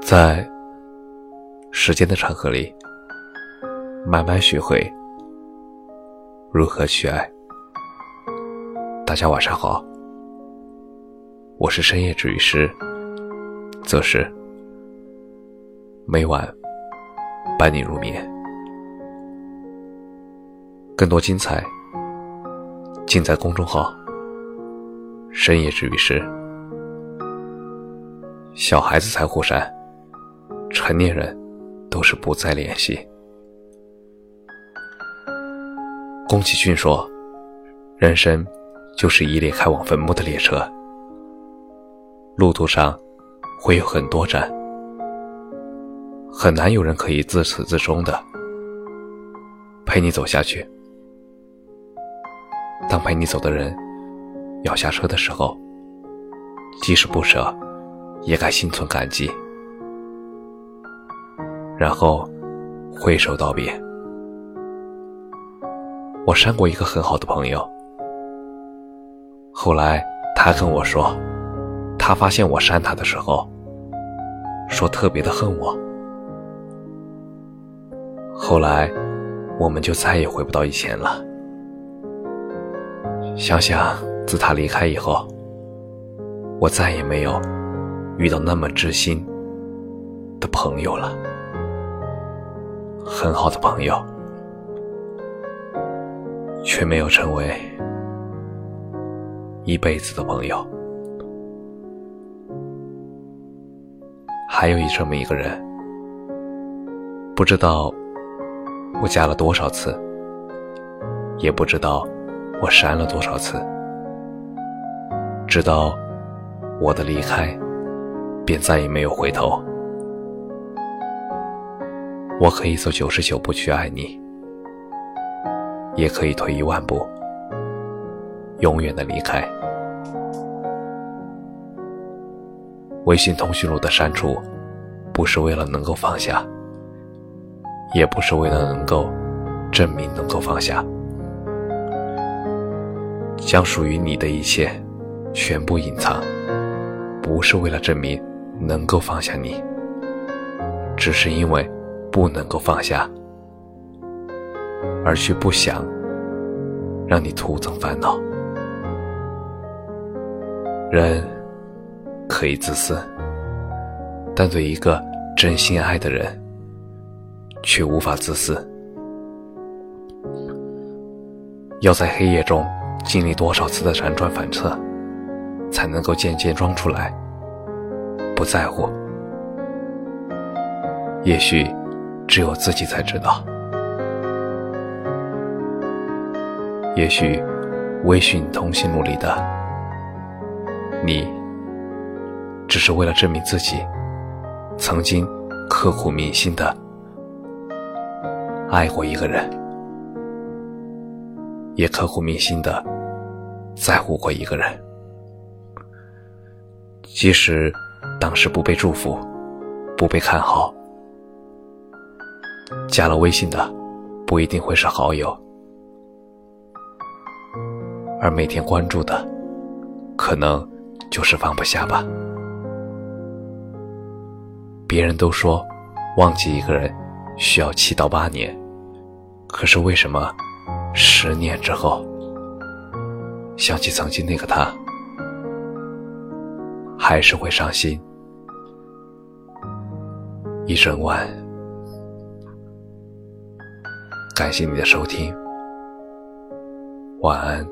在时间的长河里，慢慢学会如何去爱。大家晚上好，我是深夜治愈师，则是每晚伴你入眠。更多精彩，尽在公众号“深夜治愈师”。小孩子才互删。成年人都是不再联系。宫崎骏说：“人生就是一列开往坟墓的列车，路途上会有很多站，很难有人可以自始至终的陪你走下去。当陪你走的人要下车的时候，即使不舍，也该心存感激。”然后挥手道别。我删过一个很好的朋友，后来他跟我说，他发现我删他的时候，说特别的恨我。后来我们就再也回不到以前了。想想自他离开以后，我再也没有遇到那么知心的朋友了。很好的朋友，却没有成为一辈子的朋友。还有一这么一个人，不知道我加了多少次，也不知道我删了多少次，直到我的离开，便再也没有回头。我可以走九十九步去爱你，也可以退一万步，永远的离开。微信通讯录的删除，不是为了能够放下，也不是为了能够证明能够放下，将属于你的一切全部隐藏，不是为了证明能够放下你，只是因为。不能够放下，而却不想让你徒增烦恼。人可以自私，但对一个真心爱的人，却无法自私。要在黑夜中经历多少次的辗转反侧，才能够渐渐装出来？不在乎，也许。只有自己才知道。也许，微信通讯录里的你，只是为了证明自己曾经刻骨铭心的爱过一个人，也刻骨铭心的在乎过一个人。即使当时不被祝福，不被看好。加了微信的，不一定会是好友，而每天关注的，可能就是放不下吧。别人都说，忘记一个人需要七到八年，可是为什么十年之后，想起曾经那个他，还是会伤心一整晚？感谢你的收听，晚安。